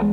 So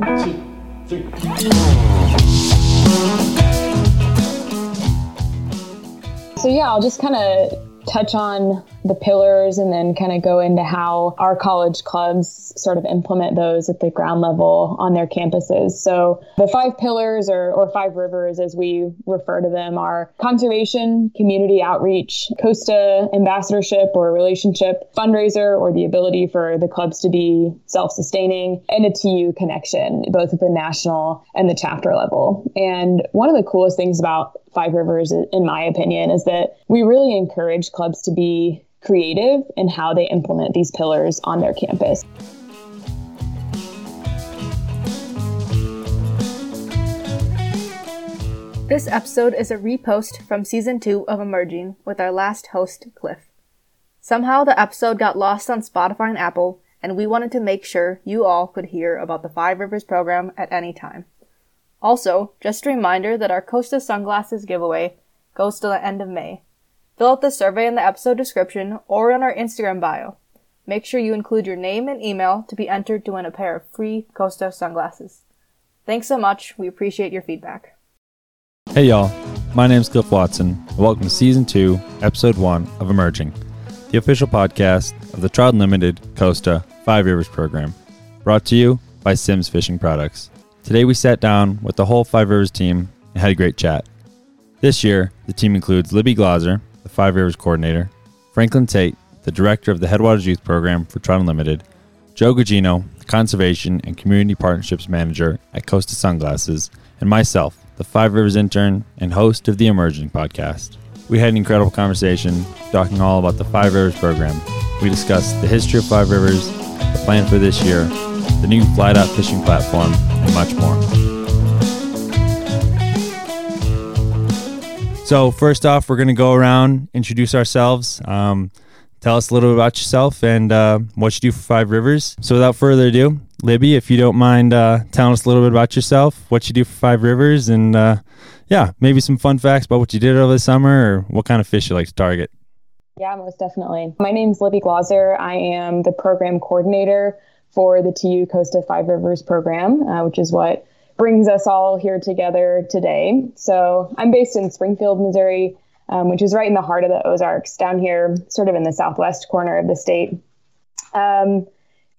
yeah, I'll just kind of touch on the pillars and then kind of go into how our college clubs sort of implement those at the ground level on their campuses. So the five pillars or, or five rivers, as we refer to them, are conservation, community outreach, Costa ambassadorship or relationship, fundraiser or the ability for the clubs to be self-sustaining, and a TU connection, both at the national and the chapter level. And one of the coolest things about Five Rivers, in my opinion, is that we really encourage clubs to be creative in how they implement these pillars on their campus. This episode is a repost from season 2 of Emerging with our last host, Cliff. Somehow the episode got lost on Spotify and Apple, and we wanted to make sure you all could hear about the Five Rivers program at any time. Also, just a reminder that our Costa sunglasses giveaway goes to the end of May. Fill out the survey in the episode description or in our Instagram bio. Make sure you include your name and email to be entered to win a pair of free Costa sunglasses. Thanks so much. We appreciate your feedback. Hey y'all, my name is Cliff Watson, welcome to Season 2, Episode 1 of Emerging, the official podcast of the Trout Unlimited Costa Five Rivers program, brought to you by Simms Fishing Products. Today we sat down with the whole Five Rivers team and had a great chat. This year, the team includes Libby Glaser, the Five Rivers coordinator, Franklin Tate, the director of the Headwaters Youth Program for Trout Unlimited, Joe Gugino, the Conservation and Community Partnerships Manager at Costa Sunglasses, and myself, the Five Rivers intern and host of the Emerging podcast. We had an incredible conversation talking all about the Five Rivers program. We discussed the history of Five Rivers, the plan for this year, the new fly dot fishing platform, and much more. So, first off, we're to go around, introduce ourselves, um, tell us a little bit about yourself and uh, what you do for Five Rivers. So, without further ado, Libby, if you don't mind uh, telling us a little bit about yourself, what you do for Five Rivers, and uh, yeah, maybe some fun facts about what you did over the summer or what kind of fish you like to target. Yeah, most definitely. My name is Libby Glaser. I am the program coordinator for the TU Costa Five Rivers program, uh, which is what brings us all here together today. So I'm based in Springfield, Missouri, um, which is right in the heart of the Ozarks, down here, sort of in the southwest corner of the state. Um,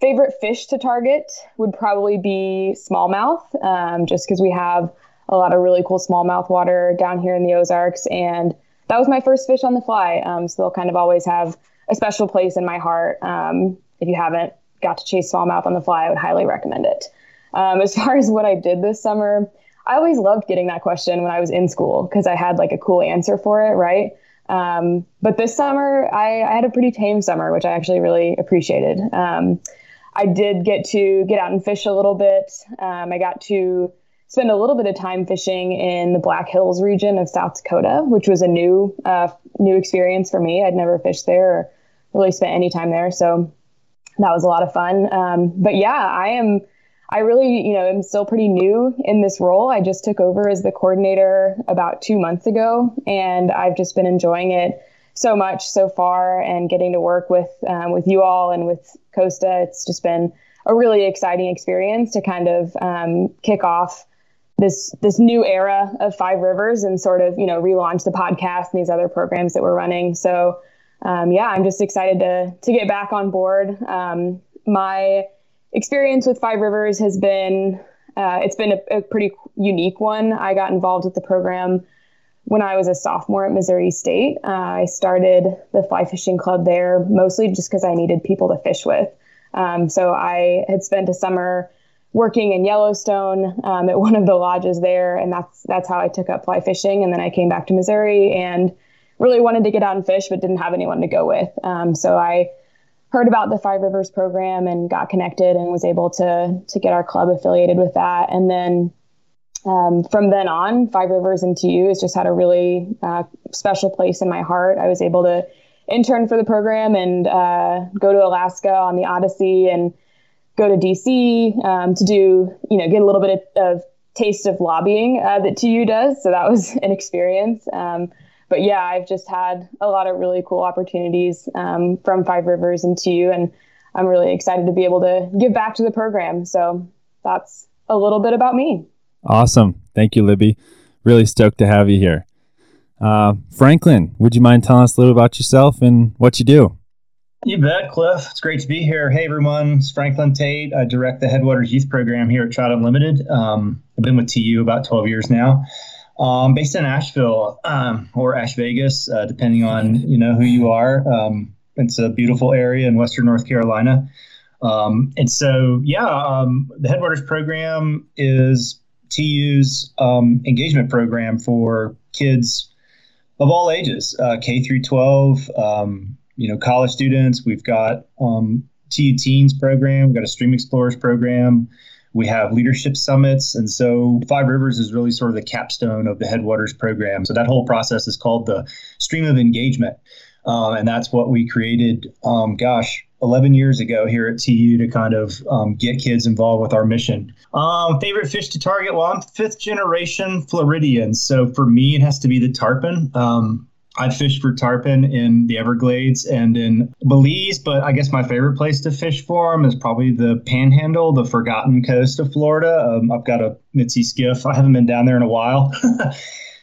favorite fish to target would probably be smallmouth, um, just because we have a lot of really cool smallmouth water down here in the Ozarks. And that was my first fish on the fly. Um, so they'll kind of always have a special place in my heart. Um, if you haven't got to chase smallmouth on the fly, I would highly recommend it. Um, as far as what I did this summer, I always loved getting that question when I was in school because I had like a cool answer for it, right? Um, but this summer, I, I, had a pretty tame summer, which I actually really appreciated. Um, I did get to get out and fish a little bit. Um, I got to spend a little bit of time fishing in the Black Hills region of South Dakota, which was a new uh, new experience for me. I'd never fished there or really spent any time there, so that was a lot of fun. Um, but yeah, I am I really, you know, am still pretty new in this role. I just took over as the coordinator about two months ago, and I've just been enjoying it so much so far. And getting to work with um, with you all and with Costa, it's just been a really exciting experience to kind of um, kick off this this new era of Five Rivers and sort of you know relaunch the podcast and these other programs that we're running. So um, yeah, I'm just excited to to get back on board. Um, my experience with Five Rivers has been uh, it's been a, a, pretty unique one. I got involved with the program when I was a sophomore at Missouri State. Uh, I started the fly fishing club there mostly just because I needed people to fish with. Um, so I had spent a summer working in Yellowstone um, at one of the lodges there, and that's that's how I took up fly fishing. And then I came back to Missouri and really wanted to get out and fish, but didn't have anyone to go with. Um, so I heard about the Five Rivers program and got connected and was able to to get our club affiliated with that. And then um, from then on, Five Rivers and TU has just had a really uh, special place in my heart. I was able to intern for the program and uh, go to Alaska on the Odyssey and go to DC um, to do, you know, get a little bit of, of taste of lobbying uh, that TU does. So that was an experience. Um, but yeah, I've just had a lot of really cool opportunities um, from Five Rivers and TU, and I'm really excited to be able to give back to the program. So that's a little bit about me. Awesome. Thank you, Libby. Really stoked to have you here. Uh, Franklin, would you mind telling us a little about yourself and what you do? You bet, Cliff. It's great to be here. Hey, everyone. It's Franklin Tate. I direct the Headwaters Youth Program here at Trout Unlimited. Um, I've been with TU about 12 years now. Um, based in Asheville um, or Ash Vegas, uh, depending on you know who you are. Um, it's a beautiful area in Western North Carolina. Um, and so, yeah, um, the Headwaters program is TU's um, engagement program for kids of all ages, uh, K through 12, um, you know, college students. We've got TU Teens program. We've got a Stream Explorers program. We have leadership summits. And so Five Rivers is really sort of the capstone of the Headwaters program. So that whole process is called the Stream of Engagement. Um, and that's what we created, um, gosh, 11 years ago here at TU to kind of um, get kids involved with our mission. Um, favorite fish to target? Well, I'm fifth generation Floridian. So for me, it has to be the tarpon. Um, I've fished for tarpon in the Everglades and in Belize, but I guess my favorite place to fish for them is probably the Panhandle, the forgotten coast of Florida. Um, I've got a Mitzi skiff. I haven't been down there in a while.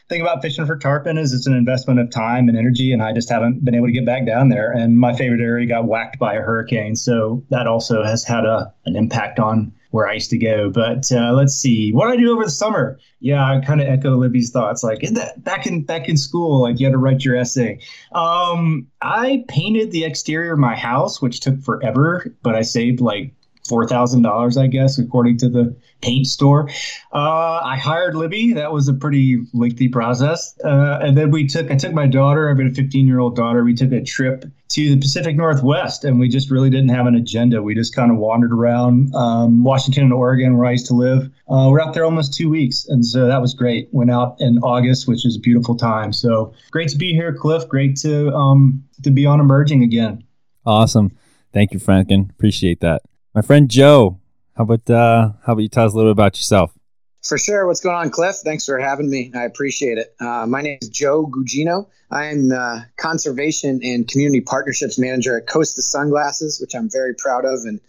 thing about fishing for tarpon is it's an investment of time and energy, and I just haven't been able to get back down there. And my favorite area got whacked by a hurricane, so that also has had a an impact on where I used to go. But uh, let's see, what I do over the summer. Yeah, I kind of echo Libby's thoughts. Like that back in back in school, like you had to write your essay. Um, I painted the exterior of my house, which took forever, but I saved like four thousand dollars, I guess, according to the paint store. Uh, I hired Libby. That was a pretty lengthy process, uh, and then we took. I took my daughter. I've got a 15 year old daughter. We took a trip to the Pacific Northwest, and we just really didn't have an agenda. We just kind of wandered around um, Washington and Oregon, where I used to live. Uh, we're out there almost two weeks, and so that was great. Went out in August, which is a beautiful time. So great to be here, Cliff. Great to um, to be on emerging again. Awesome. Thank you, Franken. Appreciate that. My friend Joe, how about uh, how about you tell us a little bit about yourself? For sure. What's going on, Cliff? Thanks for having me. I appreciate it. Uh, my name is Joe Gugino. I am the Conservation and Community Partnerships Manager at Costa Sunglasses, which I'm very proud of and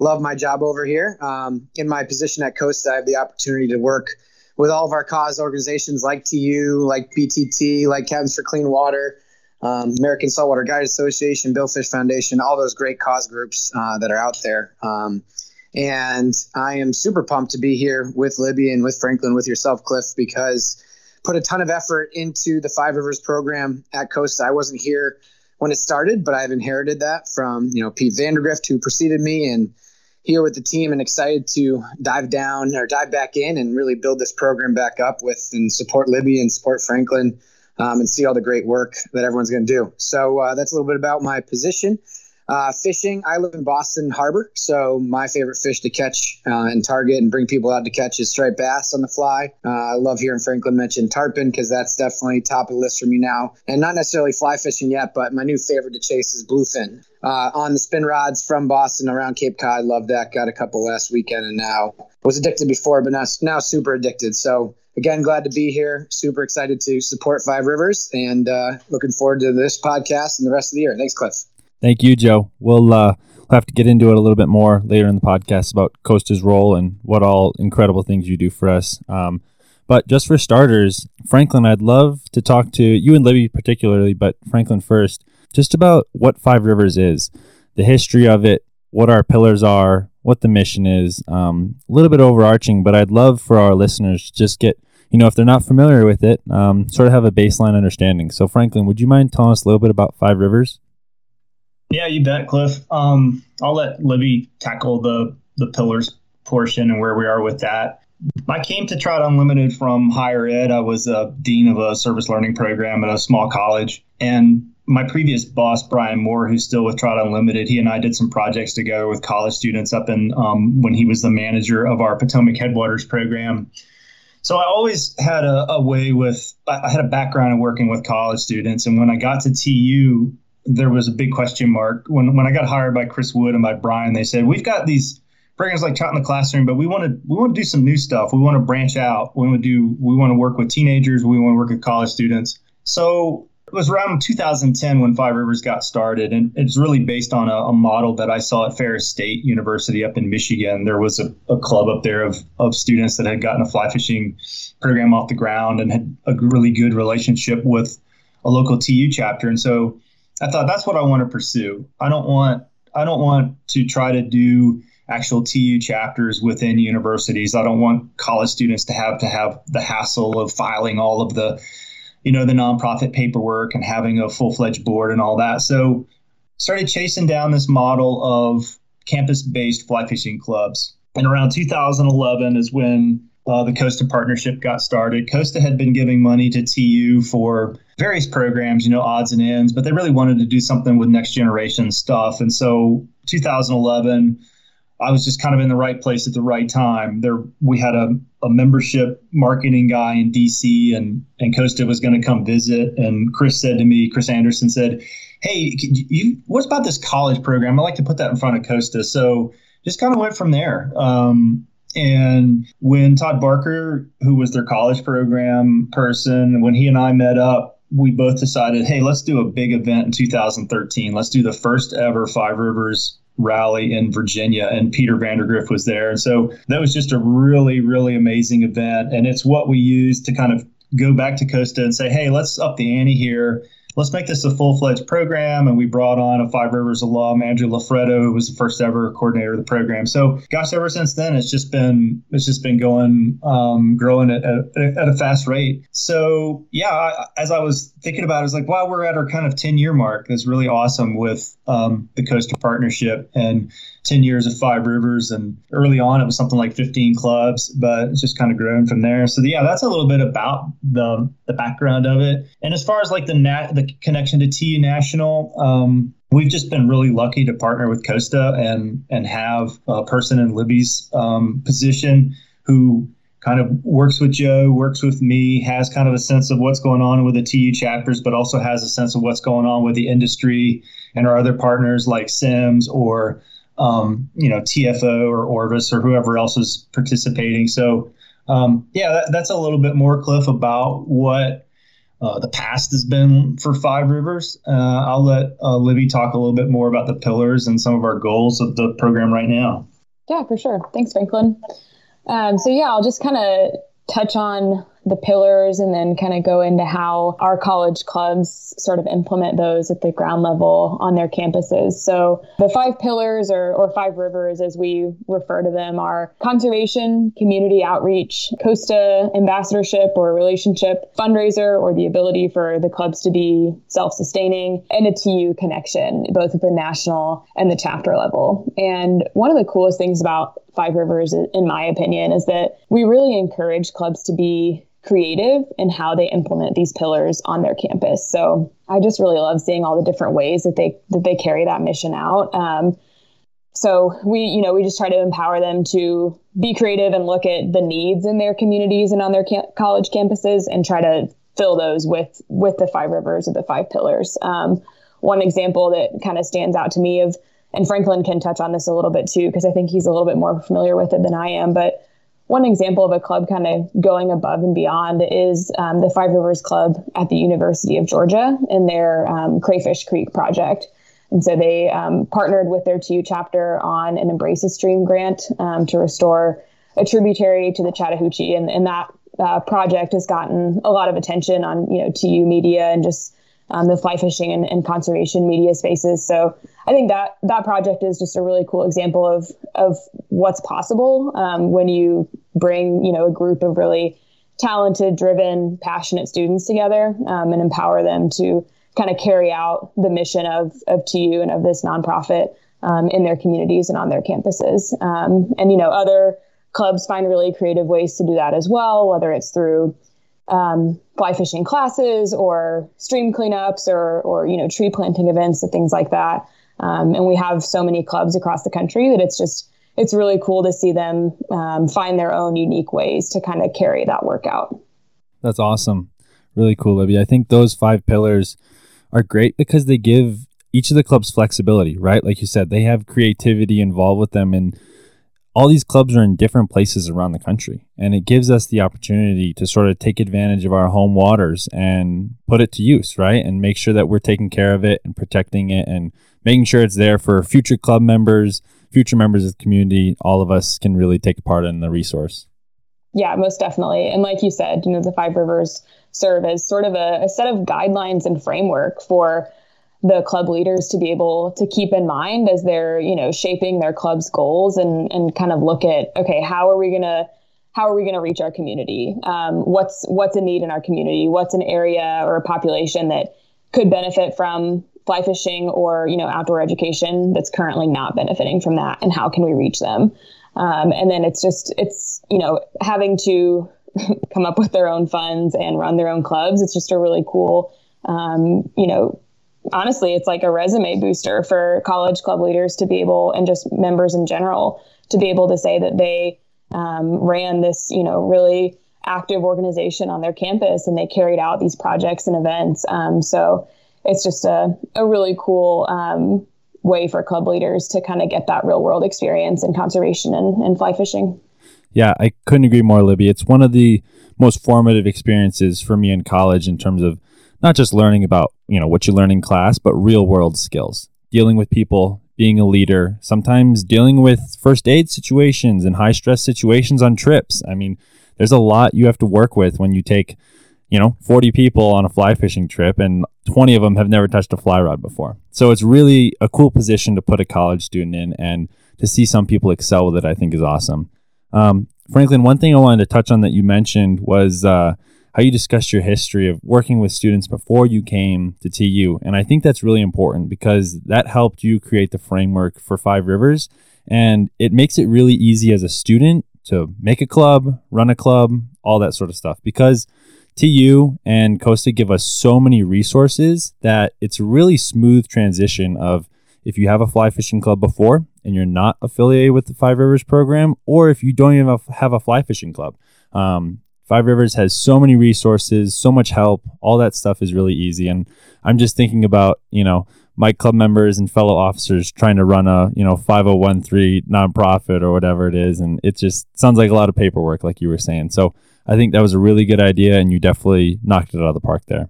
love my job over here. Um, in my position at Costa, I have the opportunity to work with all of our cause organizations like TU, like BTT, like Captains for Clean Water, um, American Saltwater Guide Association, Billfish Foundation, all those great cause groups uh, that are out there. Um, and I am super pumped to be here with Libby and with Franklin, with yourself, Cliff, because put a ton of effort into the Five Rivers program at Costa. I wasn't here when it started, but I've inherited that from you know Pete Vandergrift, who preceded me, and here with the team, and excited to dive down or dive back in and really build this program back up with and support Libby and support Franklin um, and see all the great work that everyone's going to do. So uh, that's a little bit about my position. Uh, fishing, I live in Boston Harbor, so my favorite fish to catch uh, and target and bring people out to catch is striped bass on the fly. Uh, I love hearing Franklin mention tarpon because that's definitely top of the list for me now. And not necessarily fly fishing yet, but my new favorite to chase is bluefin. Uh, on the spin rods from Boston around Cape Cod, love that. Got a couple last weekend and now was addicted before, but now, now super addicted. So again, glad to be here. Super excited to support Five Rivers and uh, looking forward to this podcast and the rest of the year. Thanks, Cliff. Thank you, Joe. We'll uh, we'll have to get into it a little bit more later in the podcast about Costa's role and what all incredible things you do for us. Um, but just for starters, Franklin, I'd love to talk to you and Libby particularly, but Franklin first, just about what Five Rivers is, the history of it, what our pillars are, what the mission is, um, a little bit overarching. But I'd love for our listeners to just get you know, if they're not familiar with it, um, sort of have a baseline understanding. So, Franklin, would you mind telling us a little bit about Five Rivers? Yeah, you bet, Cliff. Um, I'll let Libby tackle the the pillars portion and where we are with that. I came to Trout Unlimited from higher ed. I was a dean of a service learning program at a small college, and my previous boss, Brian Moore, who's still with Trout Unlimited, he and I did some projects together with college students up in um, when he was the manager of our Potomac Headwaters program. So I always had a, a way with, I had a background in working with college students. And when I got to TU, there was a big question mark. When, when I got hired by Chris Wood and by Brian, they said, we've got these programs like Trout in the Classroom, but we want to, we want to do some new stuff. We want to branch out. We want to do, we want to work with teenagers. We want to work with college students. So It was around 2010 when Five Rivers got started, and it's really based on a, a model that I saw at Ferris State University up in Michigan. There was a, a, club up there of, of students that had gotten a fly fishing program off the ground and had a really good relationship with a local TU chapter. And so I thought that's what I want to pursue. I don't want I don't want to try to do actual TU chapters within universities. I don't want college students to have to have the hassle of filing all of the you know, the nonprofit paperwork and having a full fledged board and all that. So started chasing down this model of campus based fly fishing clubs. And around 2011 is when uh, the Costa partnership got started. Costa had been giving money to TU for various programs, you know, odds and ends, but they really wanted to do something with next generation stuff. And so 2011, I was just kind of in the right place at the right time. There, we had a, a membership marketing guy in DC, and and Costa was going to come visit. And Chris said to me, Chris Anderson said, "Hey, you, what about this college program? I'd like to put that in front of Costa." So just kind of went from there. Um, and when Todd Barker, who was their college program person, when he and I met up, we both decided, hey, let's do a big event in 2013. Let's do the first ever Five Rivers rally in Virginia, and Peter Vandergrift was there. And so that was just a really, really amazing event. And it's what we used to kind of go back to Costa and say, hey, let's up the ante here let's make this a full fledged program. And we brought on a Five Rivers alum, Andrew Lafredo, who was the first ever coordinator of the program. So, gosh, ever since then, it's just been it's just been going um, growing at, at, at, a fast rate. So, yeah, I, as I was thinking about it, was like, wow, we're at our kind of 10 year mark. That's really awesome with um, the Costa Partnership and 10 years of Five Rivers. And early on, it was something like 15 clubs, but it's just kind of grown from there. So, yeah, that's a little bit about the, the background of it. And as far as like the, nat- the connection to TU National, um, we've just been really lucky to partner with Costa and, and have a person in Libby's um, position who kind of works with Joe, works with me, has kind of a sense of what's going on with the TU chapters, but also has a sense of what's going on with the industry and our other partners like Simms or um, you know, TFO or Orvis or whoever else is participating. So, um, yeah, that, that's a little bit more, Cliff, about what uh, the past has been for Five Rivers. Uh, I'll let uh, Libby talk a little bit more about the pillars and some of our goals of the program right now. Yeah, for sure. Thanks, Franklin. Um, so, yeah, I'll just kind of touch on the pillars and then kind of go into how our college clubs sort of implement those at the ground level on their campuses. So the five pillars or, or five rivers, as we refer to them, are conservation, community outreach, Costa ambassadorship or relationship, fundraiser or the ability for the clubs to be self-sustaining, and a TU connection, both at the national and the chapter level. And one of the coolest things about Five Rivers, in my opinion, is that we really encourage clubs to be creative in how they implement these pillars on their campus. So I just really love seeing all the different ways that they that they carry that mission out. Um, so we, you know, we just try to empower them to be creative and look at the needs in their communities and on their college campuses and try to fill those with with the five rivers or the five pillars. Um, one example that kind of stands out to me of, and Franklin can touch on this a little bit too, because I think he's a little bit more familiar with it than I am, but one example of a club kind of going above and beyond is um, the Five Rivers Club at the University of Georgia in their um, Crayfish Creek project. And so they um, partnered with their TU chapter on an Embrace a Stream grant um, to restore a tributary to the Chattahoochee. And, and that uh, project has gotten a lot of attention on you know TU media and just um, the fly fishing and, and, conservation media spaces. So I think that that project is just a really cool example of of what's possible um, when you bring you know a group of really talented, driven, passionate students together um, and empower them to kind of carry out the mission of of TU and of this nonprofit um, in their communities and on their campuses. Um, and you know other clubs find really creative ways to do that as well, whether it's through um, fly fishing classes or stream cleanups or, or you know tree planting events and things like that. Um, and we have so many clubs across the country that it's just it's really cool to see them um, find their own unique ways to kind of carry that work out. That's awesome, really cool, Libby. I think those five pillars are great because they give each of the clubs flexibility, right? Like you said, they have creativity involved with them and all these clubs are in different places around the country, and it gives us the opportunity to sort of take advantage of our home waters and put it to use, right? And make sure that we're taking care of it and protecting it and making sure it's there for future club members, future members of the community. All of us can really take part in the resource. Yeah, most definitely. And like you said, you know, the Five Rivers serve as sort of a, a set of guidelines and framework for the club leaders to be able to keep in mind as they're you know shaping their club's goals and and kind of look at okay how are we gonna how are we going to reach our community? Um, what's what's a need in our community? What's an area or a population that could benefit from fly fishing or you know outdoor education that's currently not benefiting from that and how can we reach them? Um, and then it's just it's you know having to come up with their own funds and run their own clubs it's just a really cool um, you know honestly, it's like a resume booster for college club leaders to be able, and just members in general, to be able to say that they um, ran this, you know, really active organization on their campus and they carried out these projects and events. Um, so it's just a, a really cool um, way for club leaders to kind of get that real world experience in conservation and, and fly fishing. Yeah, I couldn't agree more, Libby. It's one of the most formative experiences for me in college in terms of not just learning about you know what you learn in class, but real world skills, dealing with people, being a leader, sometimes dealing with first aid situations and high stress situations on trips. I mean, there's a lot you have to work with when you take you know 40 people on a fly fishing trip and 20 of them have never touched a fly rod before. So it's really a cool position to put a college student in and to see some people excel with it i think is awesome. Um, franklin one thing i wanted to touch on that you mentioned was uh, how you discussed your history of working with students before you came to TU. And I think that's really important because that helped you create the framework for Five Rivers. And it makes it really easy as a student to make a club, run a club, all that sort of stuff. Because TU and Costa give us so many resources that it's a really smooth transition of if you have a fly fishing club before and you're not affiliated with the Five Rivers program, or if you don't even have a fly fishing club. Um, Five Rivers has so many resources, so much help. All that stuff is really easy. And I'm just thinking about, you know, my club members and fellow officers trying to run a, you know, 5013 nonprofit or whatever it is. And it just sounds like a lot of paperwork, like you were saying. So I think that was a really good idea. And you definitely knocked it out of the park there.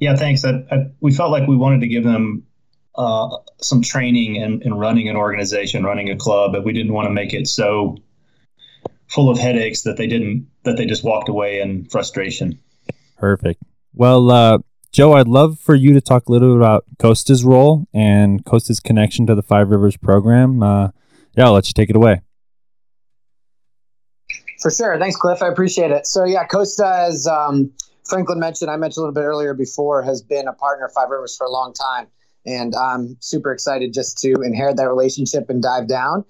Yeah, thanks. I, I, we felt like we wanted to give them uh, some training in, in running an organization, running a club, but we didn't want to make it so full of headaches that they didn't that they just walked away in frustration. Perfect. Well, uh, Joe, I'd love for you to talk a little bit about Costa's role and Costa's connection to the Five Rivers program. Uh, yeah, I'll let you take it away. For sure. Thanks, Cliff. I appreciate it. So, yeah, Costa, as um, Franklin mentioned, I mentioned a little bit earlier before, has been a partner of Five Rivers for a long time. And I'm super excited just to inherit that relationship and dive down.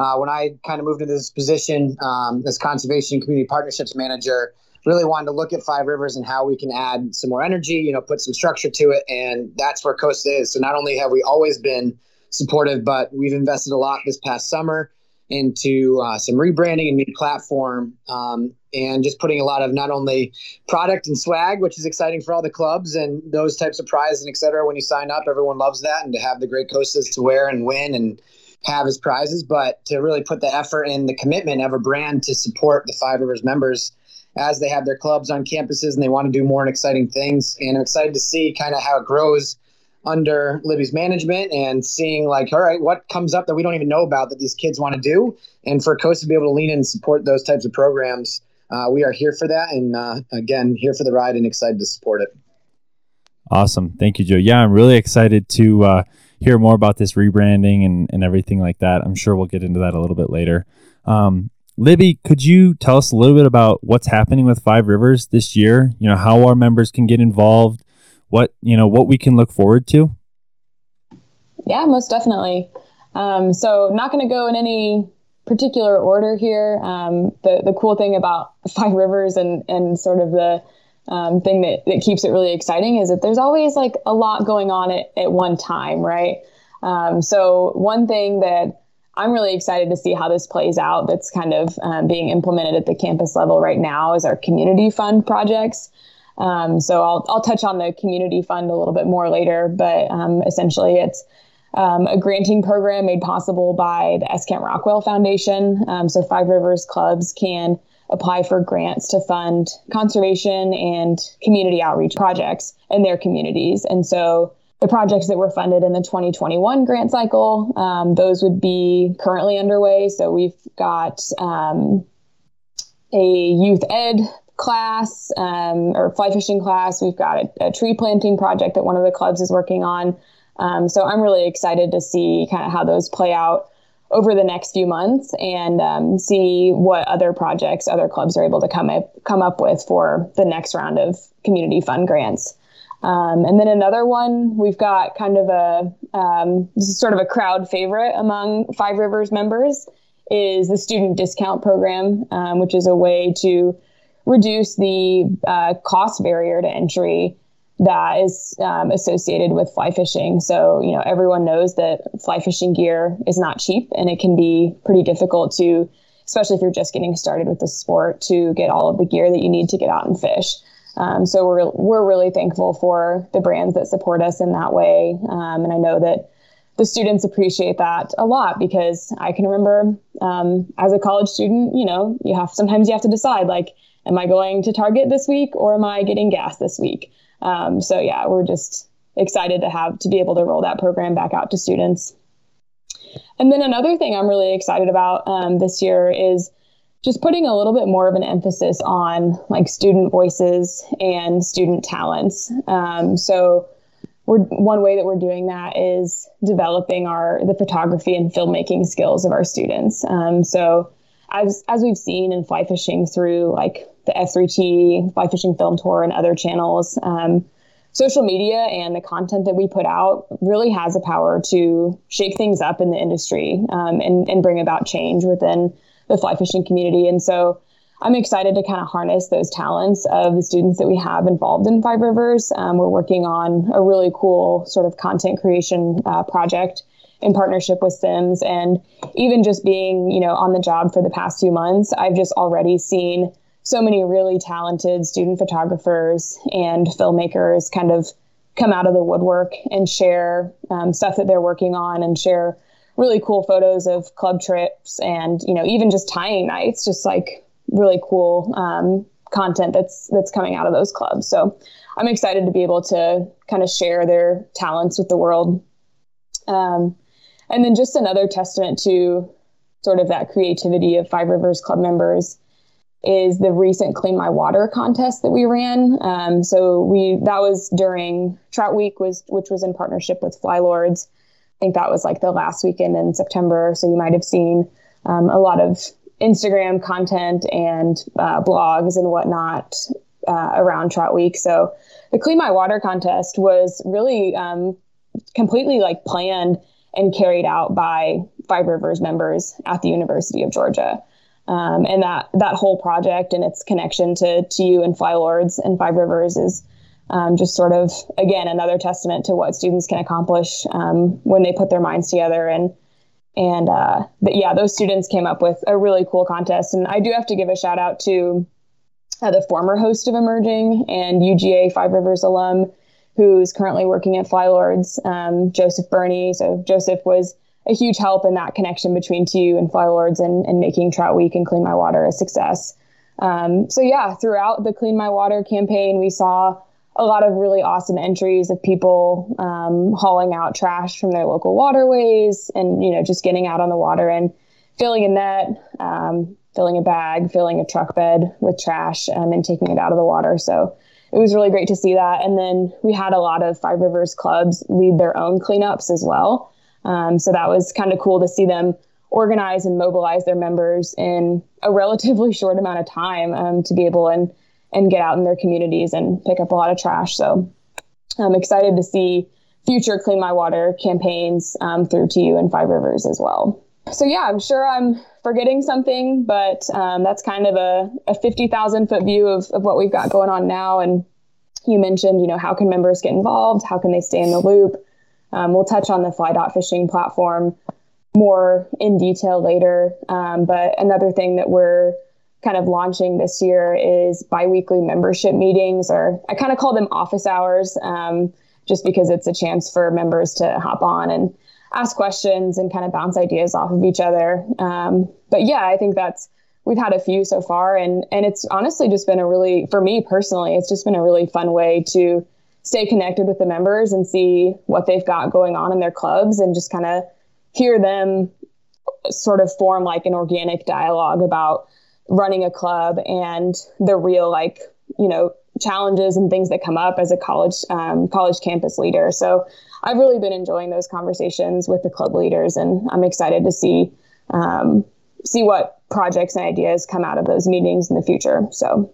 Uh, when I kind of moved into this position um, as conservation community partnerships manager, really wanted to look at Five Rivers and how we can add some more energy, you know, put some structure to it. And that's where Costa is. So not only have we always been supportive, but we've invested a lot this past summer into uh, some rebranding and new platform um, and just putting a lot of not only product and swag, which is exciting for all the clubs and those types of prizes and et cetera. When you sign up, everyone loves that. And to have the great Costas to wear and win and have as prizes, but to really put the effort and the commitment of a brand to support the Five Rivers members as they have their clubs on campuses and they want to do more and exciting things. And I'm excited to see kind of how it grows under Libby's management and seeing like, all right, what comes up that we don't even know about that these kids want to do. And for Costa to be able to lean in and support those types of programs, uh, we are here for that. And uh, again, here for the ride and excited to support it. Awesome. Thank you, Joe. Yeah, I'm really excited to uh, hear more about this rebranding and, and everything like that. I'm sure we'll get into that a little bit later. Um, Libby, could you tell us a little bit about what's happening with Five Rivers this year? You know, how our members can get involved, what, you know, what we can look forward to? Yeah, most definitely. Um, so not going to go in any particular order here. Um, the, the cool thing about Five Rivers and, and sort of the um, thing that, that keeps it really exciting is that there's always like a lot going on at, at one time, right? Um, so one thing that I'm really excited to see how this plays out that's kind of um, being implemented at the campus level right now is our community fund projects. Um, so I'll, I'll touch on the community fund a little bit more later, but um, essentially it's um, a granting program made possible by the S. Kent Rockwell Foundation. Um, so Five Rivers clubs can apply for grants to fund conservation and community outreach projects in their communities. And so the projects that were funded in the 2021 grant cycle, um, those would be currently underway. So we've got um, a youth ed class um, or fly fishing class. We've got a, a, tree planting project that one of the clubs is working on. Um, so I'm really excited to see kind of how those play out over the next few months and um, see what other projects other clubs are able to come up, come up with for the next round of community fund grants. Um, and then another one, we've got kind of a um, this is sort of a crowd favorite among Five Rivers members is the student discount program, um, which is a way to reduce the uh, cost barrier to entry that is um, associated with fly fishing. So, you know, everyone knows that fly fishing gear is not cheap and it can be pretty difficult to, especially if you're just getting started with the sport, to get all of the gear that you need to get out and fish. Um, so we're, we're really thankful for the brands that support us in that way. Um, and I know that the students appreciate that a lot because I can remember um, as a college student, you know, you have sometimes you have to decide like, am I going to Target this week or am I getting gas this week? Um, so yeah, we're just excited to have to be able to roll that program back out to students. And then another thing I'm really excited about um, this year is just putting a little bit more of an emphasis on like student voices and student talents. Um, so we're, one way that we're doing that is developing our the photography and filmmaking skills of our students. Um, so as as we've seen in fly fishing through like the F3T Fly Fishing Film Tour and other channels. Um, social media and the content that we put out really has a power to shake things up in the industry um, and, and bring about change within the fly fishing community. And so I'm excited to kind of harness those talents of the students that we have involved in Five Rivers. Um, we're working on a really cool sort of content creation uh, project in partnership with Simms. And even just being, you know, on the job for the past few months, I've just already seen so many really talented student photographers and filmmakers kind of come out of the woodwork and share um, stuff that they're working on and share really cool photos of club trips and you know even just tying nights just like really cool um, content that's that's coming out of those clubs. So i'm excited to be able to kind of share their talents with the world. Um, and then just another testament to sort of that creativity of five rivers club members is the recent Clean My Water contest that we ran. Um, so we that was during Trout Week, was which was in partnership with Flylords. I think that was like the last weekend in September. So you might have seen um, a lot of Instagram content and uh, blogs and whatnot uh, around Trout Week. So the Clean My Water contest was really um, completely like planned and carried out by Five Rivers members at the University of Georgia. Um, and that that whole project and its connection to to TU and Flylords and Five Rivers is um, just sort of again another testament to what students can accomplish um, when they put their minds together and and uh, but yeah those students came up with a really cool contest and I do have to give a shout out to uh, the former host of Emerging and UGA Five Rivers alum who's currently working at Flylords, um, Joseph Burney. So Joseph was a huge help in that connection between TU and Flylords and, and making Trout Week and Clean My Water a success. Um, so yeah, throughout the Clean My Water campaign, we saw a lot of really awesome entries of people um, hauling out trash from their local waterways and you know just getting out on the water and filling a net, um, filling a bag, filling a truck bed with trash, um, and taking it out of the water. So it was really great to see that. And then we had a lot of Five Rivers clubs lead their own cleanups as well. Um, so that was kind of cool to see them organize and mobilize their members in a relatively short amount of time um, to be able and and get out in their communities and pick up a lot of trash. So I'm excited to see future Clean My Water campaigns um, through TU and Five Rivers as well. So yeah, I'm sure I'm forgetting something, but um, that's kind of a, a 50,000 foot view of, of what we've got going on now. And you mentioned, you know, how can members get involved? How can they stay in the loop? Um, we'll touch on the fly dot fishing platform more in detail later. Um, but another thing that we're kind of launching this year is biweekly membership meetings, or I kind of call them office hours, um, just because it's a chance for members to hop on and ask questions and kind of bounce ideas off of each other. Um, but yeah, I think that's we've had a few so far, and and it's honestly just been a really for me personally, it's just been a really fun way to stay connected with the members and see what they've got going on in their clubs and just kind of hear them sort of form like an organic dialogue about running a club and the real like you know challenges and things that come up as a college um, college campus leader. So i've really been enjoying those conversations with the club leaders and i'm excited to see um, see what projects and ideas come out of those meetings in the future. So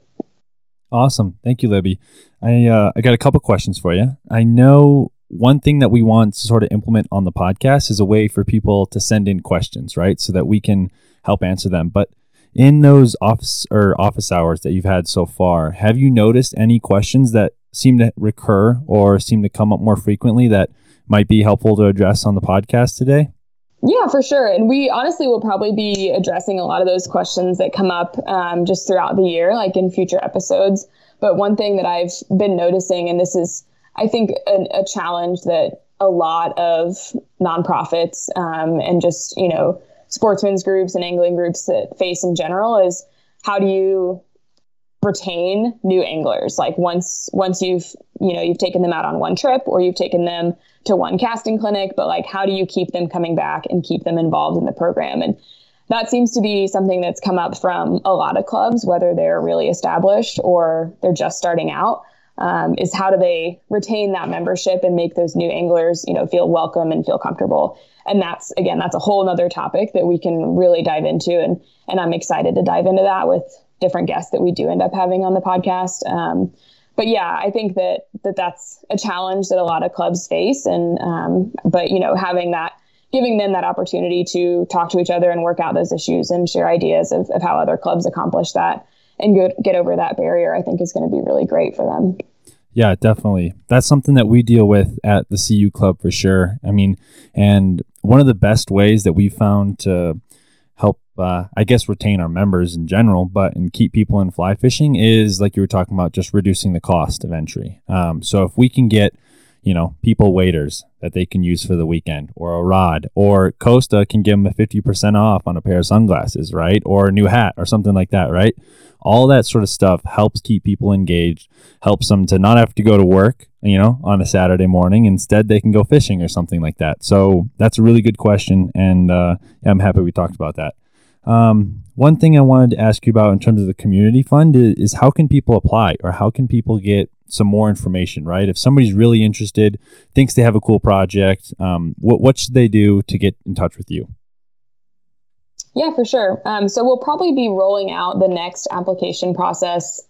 awesome thank you libby i uh, i got a couple questions for you i know one thing that we want to sort of implement on the podcast is a way for people to send in questions, right? So that we can help answer them. But in those office or office hours that you've had so far, have you noticed any questions that seem to recur or seem to come up more frequently that might be helpful to address on the podcast today? Yeah, for sure. And we honestly will probably be addressing a lot of those questions that come up um, just throughout the year, like in future episodes. But one thing that I've been noticing, and this is I think a, a challenge that a lot of nonprofits um, and just you know sportsmen's groups and angling groups that face in general is how do you retain new anglers like once once you've you know you've taken them out on one trip or you've taken them to one casting clinic but like how do you keep them coming back and keep them involved in the program and that seems to be something that's come up from a lot of clubs whether they're really established or they're just starting out um, is how do they retain that membership and make those new anglers, you know, feel welcome and feel comfortable. And that's again, that's a whole other topic that we can really dive into, and and I'm excited to dive into that with different guests that we do end up having on the podcast. Um, but yeah, I think that that that's a challenge that a lot of clubs face, and um, but you know, having that giving them that opportunity to talk to each other and work out those issues and share ideas of, of how other clubs accomplish that and get, get over that barrier, I think is going to be really great for them. Yeah, definitely. That's something that we deal with at the CU Club for sure. I mean, and one of the best ways that we found to uh, I guess, retain our members in general, but and keep people in fly fishing is like you were talking about, just reducing the cost of entry. Um, so if we can get you know, people waders that they can use for the weekend or a rod or Costa can give them a 50% off on a pair of sunglasses, right? Or a new hat or something like that, right? All that sort of stuff helps keep people engaged, helps them to not have to go to work, you know, on a Saturday morning. Instead, they can go fishing or something like that. So that's a really good question. And uh, I'm happy we talked about that. Um, one thing I wanted to ask you about in terms of the community fund is, is, how can people apply or how can people get some more information, right? If somebody's really interested, thinks they have a cool project, um, what, what should they do to get in touch with you? Yeah, for sure. Um, so we'll probably be rolling out the next application process.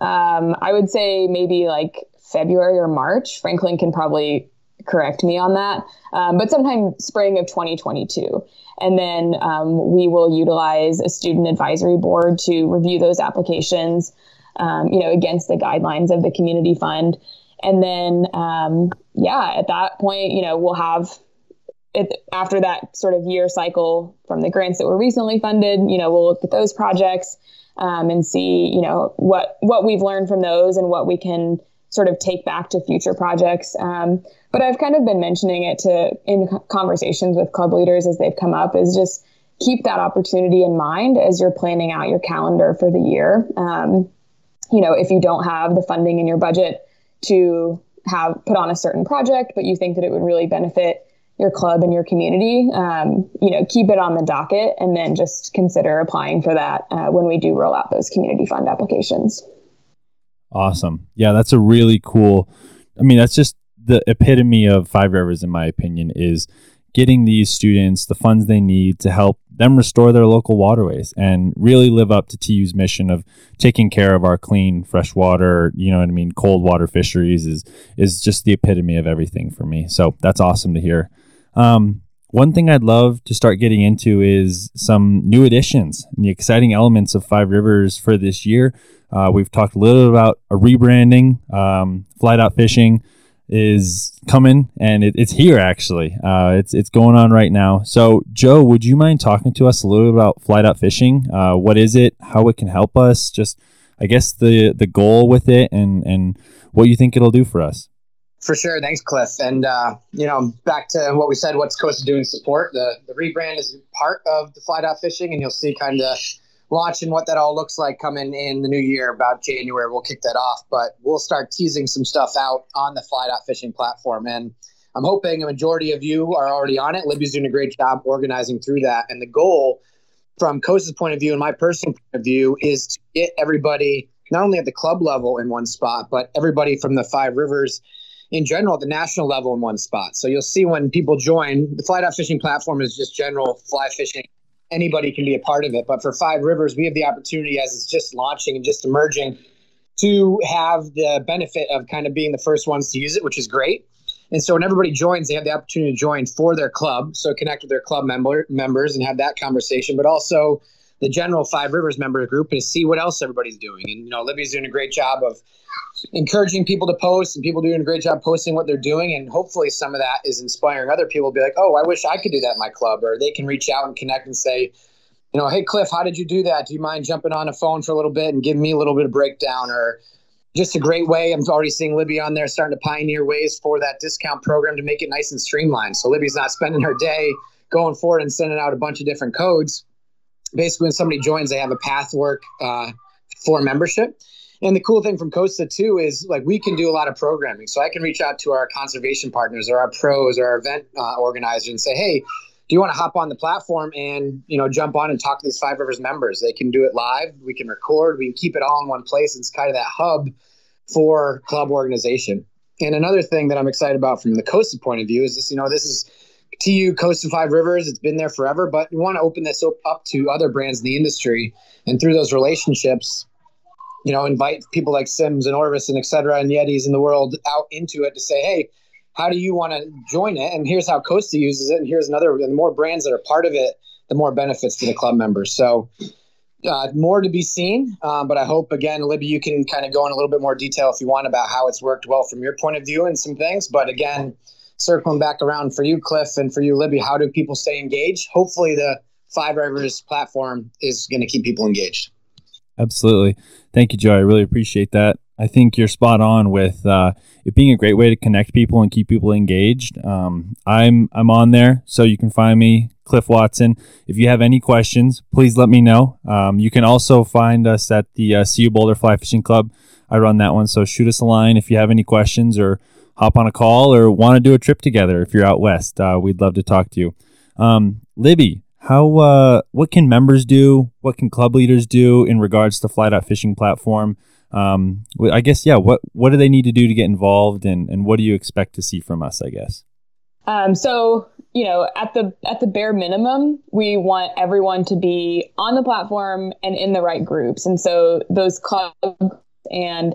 Um, I would say maybe like February or March. Franklin can probably correct me on that, um, but sometime spring of 2022. And then um, we will utilize a student advisory board to review those applications um, you know, against the guidelines of the community fund. And then, um, yeah, at that point, you know, we'll have it, after that sort of year cycle from the grants that were recently funded, you know, we'll look at those projects um, and see, you know, what what we've learned from those and what we can sort of take back to future projects. Um, but I've kind of been mentioning it to in conversations with club leaders as they've come up is just keep that opportunity in mind as you're planning out your calendar for the year. Um, you know, if you don't have the funding in your budget to have put on a certain project, but you think that it would really benefit your club and your community, um, you know, keep it on the docket and then just consider applying for that uh, when we do roll out those community fund applications. Awesome. Yeah, that's a really cool. I mean, that's just the epitome of Five Rivers, in my opinion, is getting these students the funds they need to help them restore their local waterways and really live up to TU's mission of taking care of our clean fresh water, you know what I mean, cold water fisheries is is just the epitome of everything for me. So that's awesome to hear. Um, one thing I'd love to start getting into is some new additions and the exciting elements of Five Rivers for this year. Uh, we've talked a little about a rebranding, um, fly dot fishing, is coming and it, it's here actually. Uh, it's it's going on right now. So Joe, would you mind talking to us a little bit about fly dot fishing? Uh, what is it? How it can help us? Just I guess the the goal with it and and what you think it'll do for us. For sure. Thanks, Cliff. And, uh, you know, back to what we said, what's Costa doing support? The, the rebrand is part of the fly dot fishing, and you'll see kind of launching what that all looks like coming in the new year, about January. We'll kick that off, but we'll start teasing some stuff out on the fly dot fishing platform. And I'm hoping a majority of you are already on it. Libby's doing a great job organizing through that. And the goal from Costa's point of view and my personal point of view is to get everybody not only at the club level in one spot, but everybody from the five rivers in general at the national level in one spot. So you'll see when people join, the fly dot fishing platform is just general fly fishing. Anybody can be a part of it. But for Five Rivers, we have the opportunity as it's just launching and just emerging to have the benefit of kind of being the first ones to use it, which is great. And so when everybody joins, they have the opportunity to join for their club. So connect with their club member members and have that conversation, but also the general Five Rivers member group and see what else everybody's doing. And you know, Libby's doing a great job of encouraging people to post and people doing a great job posting what they're doing. And hopefully some of that is inspiring other people to be like, oh, I wish I could do that in my club. Or they can reach out and connect and say, you know, hey, Cliff, how did you do that? Do you mind jumping on a phone for a little bit and giving me a little bit of breakdown? Or just a great way. I'm already seeing Libby on there starting to pioneer ways for that discount program to make it nice and streamlined. So Libby's not spending her day going forward and sending out a bunch of different codes. Basically, when somebody joins, they have a path work uh, for membership. And the cool thing from Costa too is like we can do a lot of programming. So I can reach out to our conservation partners or our pros or our event uh, organizers and say, hey, do you want to hop on the platform and you know jump on and talk to these Five Rivers members? They can do it live. We can record. We can keep it all in one place. It's kind of that hub for club organization. And another thing that I'm excited about from the Costa point of view is this. You know, this is TU Costa Five Rivers. It's been there forever, but we want to open this up to other brands in the industry, and through those relationships, you know, invite people like Simms and Orvis and et cetera and Yetis in the world out into it to say, hey, how do you want to join it? And here's how Costa uses it. And here's another, and the more brands that are part of it, the more benefits to the club members. So uh, more to be seen. Um, but I hope, again, Libby, you can kind of go in a little bit more detail if you want about how it's worked well from your point of view and some things. But again, circling back around for you, Cliff, and for you, Libby, how do people stay engaged? Hopefully, the Five Rivers platform is going to keep people engaged. Absolutely. Thank you, Joe. I really appreciate that. I think you're spot on with uh, it being a great way to connect people and keep people engaged. Um, I'm I'm on there, so you can find me, Cliff Watson. If you have any questions, please let me know. Um, you can also find us at the uh, CU Boulder Fly Fishing Club. I run that one, so shoot us a line if you have any questions or hop on a call or want to do a trip together if you're out west. Uh, we'd love to talk to you. Um, Libby, how uh, what can members do? What can club leaders do in regards to Fly Dot Fishing platform? Um, I guess yeah. What what do they need to do to get involved, and and what do you expect to see from us? I guess. Um, so you know, at the at the bare minimum, we want everyone to be on the platform and in the right groups, and so those clubs and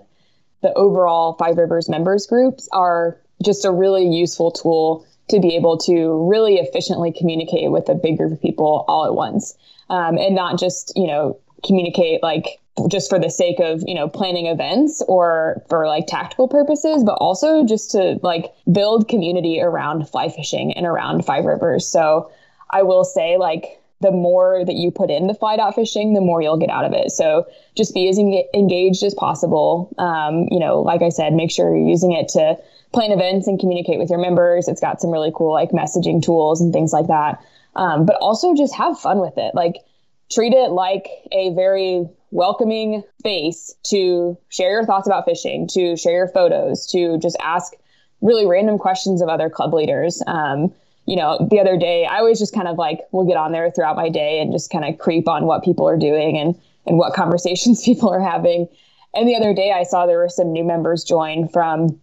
the overall Five Rivers members groups are just a really useful tool to be able to really efficiently communicate with a big group of people all at once. Um, and not just you know communicate like just for the sake of you know planning events or for like tactical purposes but also just to like build community around fly fishing and around five rivers. So i will say like the more that you put into fly dot fishing the more you'll get out of it so just be as engaged as possible um, you know like i said make sure you're using it to plan events and communicate with your members. It's got some really cool like messaging tools and things like that. Um, but also just have fun with it. Like treat it like a very welcoming space to share your thoughts about fishing, to share your photos, to just ask really random questions of other club leaders. Um, you know, the other day, I always just kind of like will get on there throughout my day and just kind of creep on what people are doing and and what conversations people are having. And the other day, I saw there were some new members join from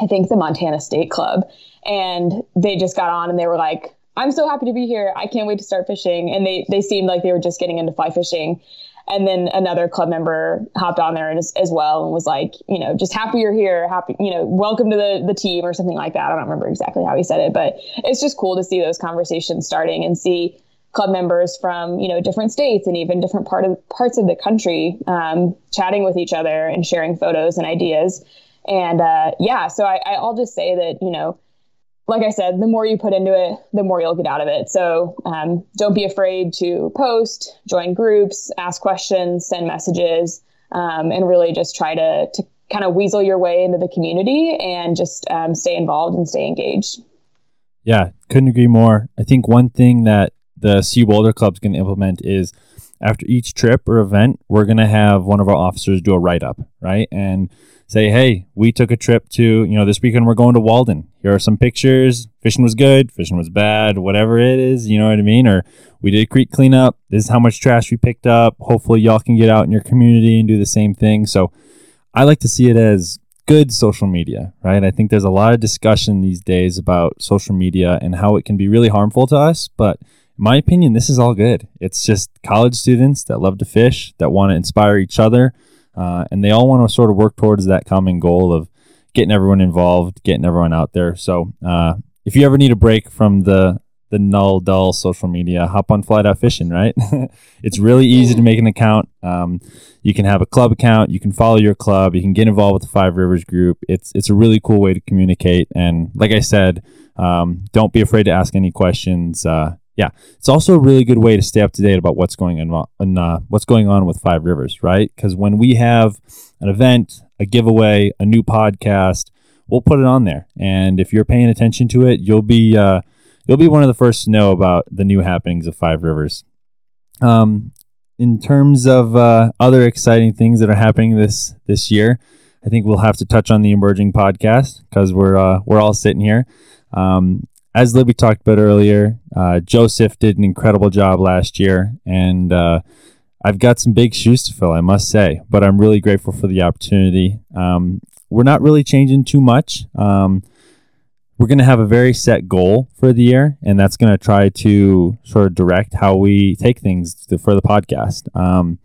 I think the Montana State Club. And they just got on and they were like, I'm so happy to be here. I can't wait to start fishing. And they, they seemed like they were just getting into fly fishing. And then another club member hopped on there as, as well and was like, you know, just happy you're here. Happy, you know, welcome to the, the team or something like that. I don't remember exactly how he said it, but it's just cool to see those conversations starting and see club members from, you know, different states and even different part of parts of the country um, chatting with each other and sharing photos and ideas. And uh, yeah, so I, I'll just say that, you know, like I said, the more you put into it, the more you'll get out of it. So um, don't be afraid to post, join groups, ask questions, send messages, um, and really just try to, to kind of weasel your way into the community and just um, stay involved and stay engaged. Yeah, couldn't agree more. I think one thing that the CU Boulder Club's going to implement is after each trip or event, we're going to have one of our officers do a write up, right? And say, hey, we took a trip to, you know, this weekend we're going to Walden. Here are some pictures. Fishing was good, fishing was bad, whatever it is, you know what I mean? Or we did a creek cleanup. This is how much trash we picked up. Hopefully, y'all can get out in your community and do the same thing. So I like to see it as good social media, right? I think there's a lot of discussion these days about social media and how it can be really harmful to us, but my opinion, this is all good. It's just college students that love to fish, that want to inspire each other, uh, and they all want to sort of work towards that common goal of getting everyone involved, getting everyone out there. So uh, if you ever need a break from the the null dull social media, hop on Fly Fishing, right? it's really easy to make an account. Um, you can have a club account, you can follow your club, you can get involved with the Five Rivers group. It's it's a really cool way to communicate. And like I said, um, don't be afraid to ask any questions. Uh, yeah, it's also a really good way to stay up to date about what's going on, uh, what's going on with Five Rivers, right? Because when we have an event, a giveaway, a new podcast, we'll put it on there, and if you're paying attention to it, you'll be uh, you'll be one of the first to know about the new happenings of Five Rivers. Um, in terms of uh, other exciting things that are happening this this year, I think we'll have to touch on the emerging podcast because we're uh, we're all sitting here. Um, as Libby talked about earlier, uh, Joseph did an incredible job last year, and uh, I've got some big shoes to fill, I must say. But I'm really grateful for the opportunity. Um, we're not really changing too much. Um, we're going to have a very set goal for the year, and that's going to try to sort of direct how we take things to, for the podcast. Um,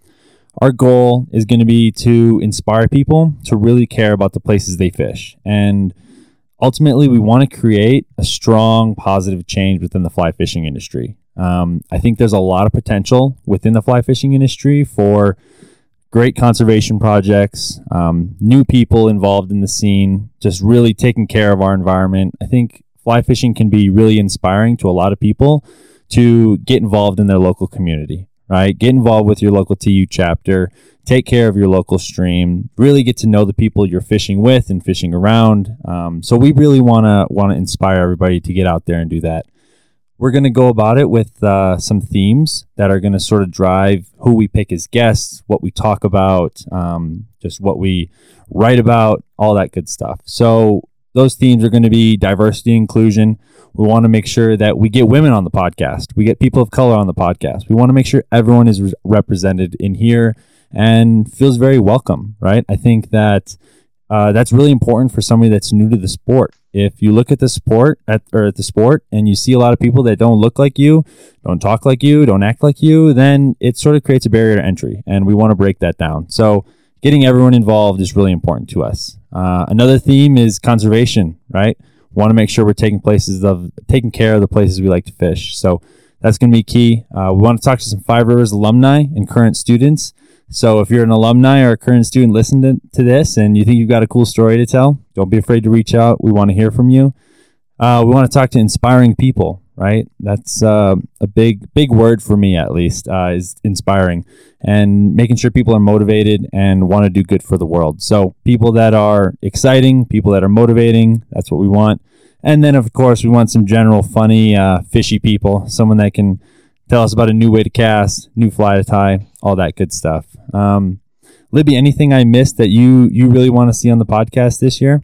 our goal is going to be to inspire people to really care about the places they fish. And ultimately, we want to create a strong, positive change within the fly fishing industry. Um, I think there's a lot of potential within the fly fishing industry for great conservation projects, um, new people involved in the scene, just really taking care of our environment. I think fly fishing can be really inspiring to a lot of people to get involved in their local community, right? Get involved with your local TU chapter, take care of your local stream, really get to know the people you're fishing with and fishing around. Um, so we really want to want to inspire everybody to get out there and do that we're going to go about it with uh, some themes that are going to sort of drive who we pick as guests, what we talk about, um, just what we write about, all that good stuff. So, those themes are going to be diversity, inclusion. We want to make sure that we get women on the podcast, we get people of color on the podcast. We want to make sure everyone is re- represented in here and feels very welcome, right? I think that uh, that's really important for somebody that's new to the sport. If you look at the sport at or at the sport and you see a lot of people that don't look like you, don't talk like you, don't act like you, then it sort of creates a barrier to entry, and we want to break that down. So getting everyone involved is really important to us. Uh, another theme is conservation, right? Want to make sure we're taking places of taking care of the places we like to fish. So that's going to be key. Uh, we want to talk to some Five Rivers alumni and current students so if you're an alumni or a current student listening to, to this and you think you've got a cool story to tell, don't be afraid to reach out. We want to hear from you. Uh, we want to talk to inspiring people, right? That's uh, a big, big word for me, at least, uh, is inspiring and making sure people are motivated and want to do good for the world. So people that are exciting, people that are motivating, that's what we want. And then, of course, we want some general funny, uh, fishy people, someone that can tell us about a new way to cast, new fly to tie, all that good stuff. Um, Libby, anything I missed that you you really want to see on the podcast this year?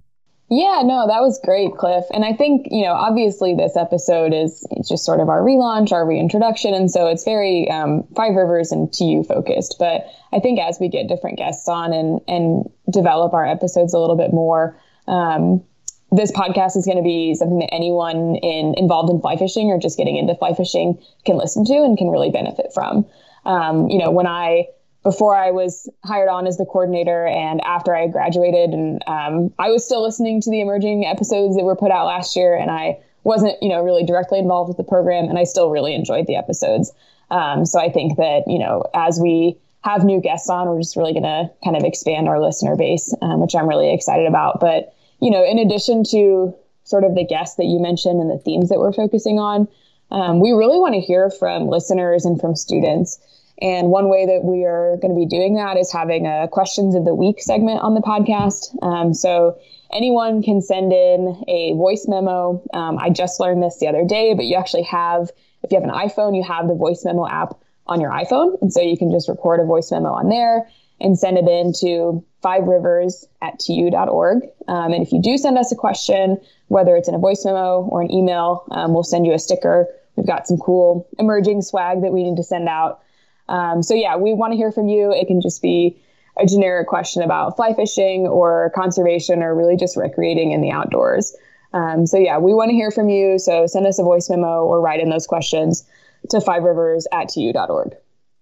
Yeah, no, that was great, Cliff. And I think, you know, obviously this episode is just sort of our relaunch, our reintroduction. And so it's very um, Five Rivers and TU focused. But I think as we get different guests on and, and develop our episodes a little bit more, um, this podcast is going to be something that anyone in involved in fly fishing or just getting into fly fishing can listen to and can really benefit from. Um, you know, when I before I was hired on as the coordinator and after I graduated, and um, I was still listening to the emerging episodes that were put out last year, and I wasn't, you know, really directly involved with the program, and I still really enjoyed the episodes. Um, so I think that you know, as we have new guests on, we're just really going to kind of expand our listener base, um, which I'm really excited about. But you know, in addition to sort of the guests that you mentioned and the themes that we're focusing on, um, we really want to hear from listeners and from students. And one way that we are going to be doing that is having a questions of the week segment on the podcast. Um, so anyone can send in a voice memo. Um, I just learned this the other day, but you actually have, if you have an iPhone, you have the voice memo app on your iPhone. And so you can just record a voice memo on there and send it in to five rivers at tu.org. Um, and if you do send us a question, whether it's in a voice memo or an email, um, we'll send you a sticker. We've got some cool emerging swag that we need to send out. Um, so, yeah, we want to hear from you. It can just be a generic question about fly fishing or conservation or really just recreating in the outdoors. Um, so, yeah, we want to hear from you. So, send us a voice memo or write in those questions to five rivers at tu.org.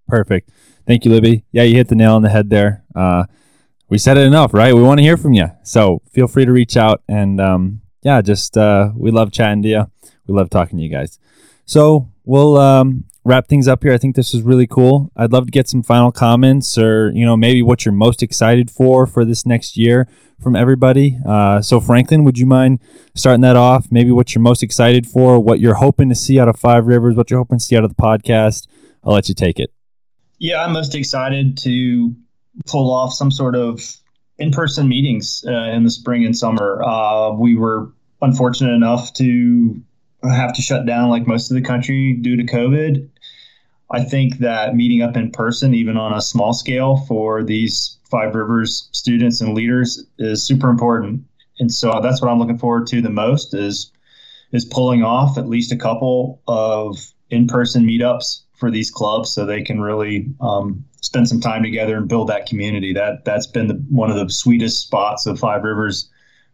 Perfect. Thank you, Libby. Yeah, you hit the nail on the head there. Uh, we said it enough, right? We want to hear from you. So feel free to reach out. And um, yeah, just uh, we love chatting to you. We love talking to you guys. So we'll um, wrap things up here. I think this is really cool. I'd love to get some final comments or, you know, maybe what you're most excited for for this next year from everybody. Uh, so, Franklin, would you mind starting that off? Maybe what you're most excited for, what you're hoping to see out of Five Rivers, what you're hoping to see out of the podcast. I'll let you take it. Yeah, I'm most excited to pull off some sort of in-person meetings uh, in the spring and summer. Uh, we were unfortunate enough to have to shut down like most of the country due to COVID. I think that meeting up in person, even on a small scale for these Five Rivers students and leaders, is super important. And so that's what I'm looking forward to the most is is pulling off at least a couple of in-person meetups for these clubs so they can really um, spend some time together and build that community. That that's been the, one of the sweetest spots of Five Rivers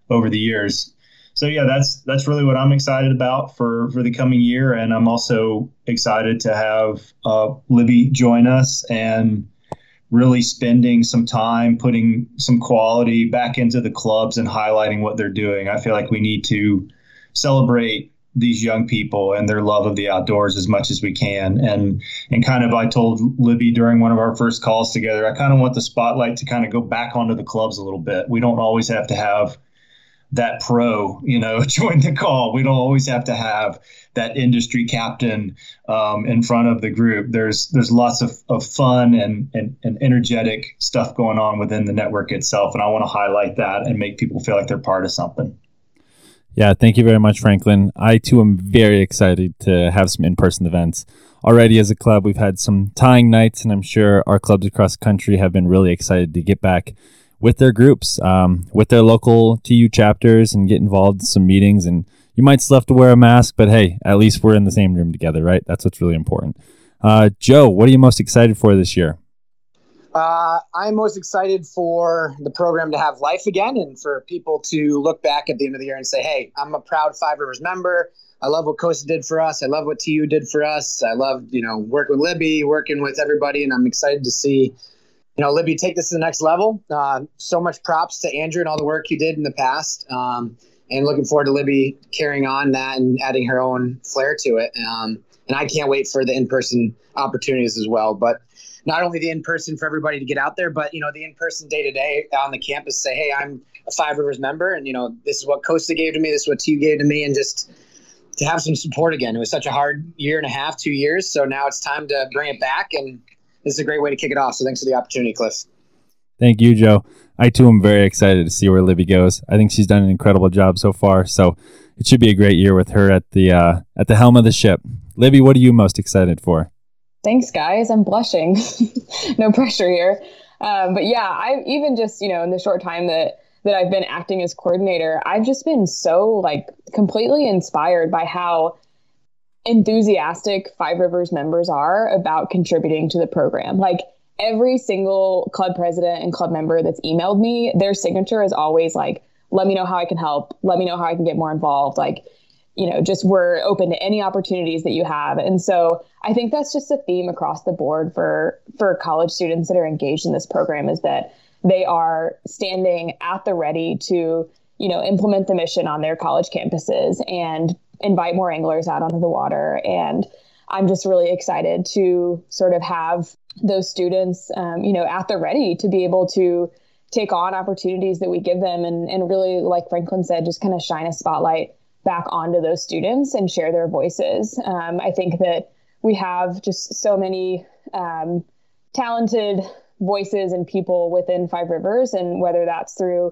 over the years. So yeah, that's that's really what I'm excited about for for the coming year, and I'm also excited to have uh, Libby join us and really spending some time putting some quality back into the clubs and highlighting what they're doing. I feel like we need to celebrate these young people and their love of the outdoors as much as we can. And and kind of I told Libby during one of our first calls together, I kind of want the spotlight to kind of go back onto the clubs a little bit. We don't always have to have that pro, you know, join the call. We don't always have to have that industry captain um, in front of the group. There's there's lots of, of fun and, and, and energetic stuff going on within the network itself. And I want to highlight that and make people feel like they're part of something. Yeah, thank you very much, Franklin. I too am very excited to have some in person events. Already as a club, we've had some tying nights, and I'm sure our clubs across the country have been really excited to get back with their groups, um, with their local TU chapters, and get involved in some meetings. And you might still have to wear a mask, but hey, at least we're in the same room together, right? That's what's really important. Uh, Joe, what are you most excited for this year? Uh, I'm most excited for the program to have life again and for people to look back at the end of the year and say, hey, I'm a proud Five Rivers member. I love what Costa did for us. I love what TU did for us. I love, you know, working with Libby, working with everybody, and I'm excited to see, you know, Libby take this to the next level. Uh, so much props to Andrew and all the work he did in the past. Um, and looking forward to Libby carrying on that and adding her own flair to it. Um, and I can't wait for the in-person opportunities as well. But not only the in person for everybody to get out there, but you know the in person day to day on the campus. Say, hey, I'm a Five Rivers member, and you know this is what Costa gave to me, this is what TU gave to me, and just to have some support again. It was such a hard year and a half, two years, so now it's time to bring it back, and this is a great way to kick it off. So thanks for the opportunity, Cliff. Thank you, Joe. I too am very excited to see where Libby goes. I think she's done an incredible job so far. So it should be a great year with her at the uh, at the helm of the ship. Libby, what are you most excited for? Thanks, guys. I'm blushing. no pressure here. Um, but yeah, I even just you know in the short time that that I've been acting as coordinator, I've just been so like completely inspired by how enthusiastic Five Rivers members are about contributing to the program. Like every single club president and club member that's emailed me, their signature is always like, "Let me know how I can help. Let me know how I can get more involved." Like you know, just we're open to any opportunities that you have. And so I think that's just a theme across the board for for college students that are engaged in this program is that they are standing at the ready to, you know, implement the mission on their college campuses and invite more anglers out onto the water. And I'm just really excited to sort of have those students, um, you know, at the ready to be able to take on opportunities that we give them and, and really, like Franklin said, just kind of shine a spotlight back onto those students and share their voices. Um, I think that we have just so many um, talented voices and people within Five Rivers, and whether that's through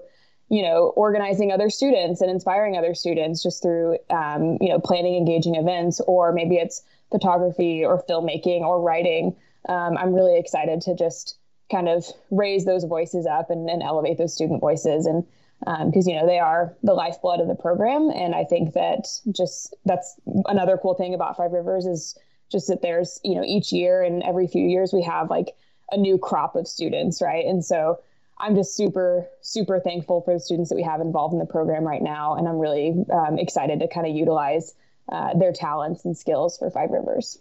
you know organizing other students and inspiring other students just through um, you know planning engaging events or maybe it's photography or filmmaking or writing um, i'm really excited to just kind of raise those voices up and, and elevate those student voices and because um, you know they are the lifeblood of the program. And i think that just that's another cool thing about five rivers is just that there's you know each year and every few years we have like a new crop of students right? And so i'm just super super thankful for the students that we have involved in the program right now. And i'm really um, excited to kind of utilize uh, their talents and skills for five rivers.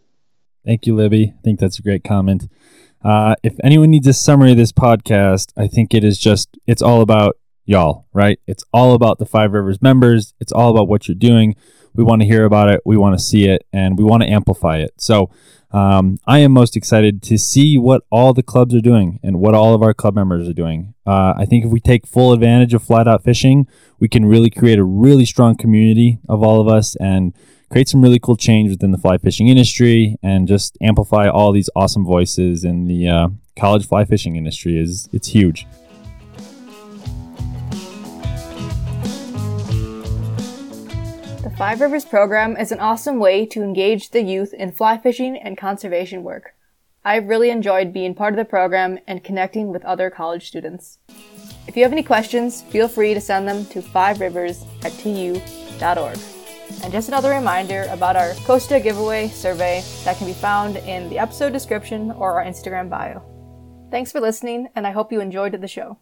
Thank you libby. I think that's a great comment. Uh, if anyone needs a summary of this podcast i think it is just it's all about y'all, right? It's all about the Five Rivers members. It's all about what you're doing. We want to hear about it. We want to see it and we want to amplify it. So um, I am most excited to see what all the clubs are doing and what all of our club members are doing. Uh, I think if we take full advantage of Fly Dot Fishing, we can really create a really strong community of all of us and create some really cool change within the fly fishing industry and just amplify all these awesome voices in the uh, college fly fishing industry is it's huge. Five Rivers program is an awesome way to engage the youth in fly fishing and conservation work. I've really enjoyed being part of the program and connecting with other college students. If you have any questions, feel free to send them to fiverivers at tu.org. And just another reminder about our Costa giveaway survey that can be found in the episode description or our Instagram bio. Thanks for listening, and I hope you enjoyed the show.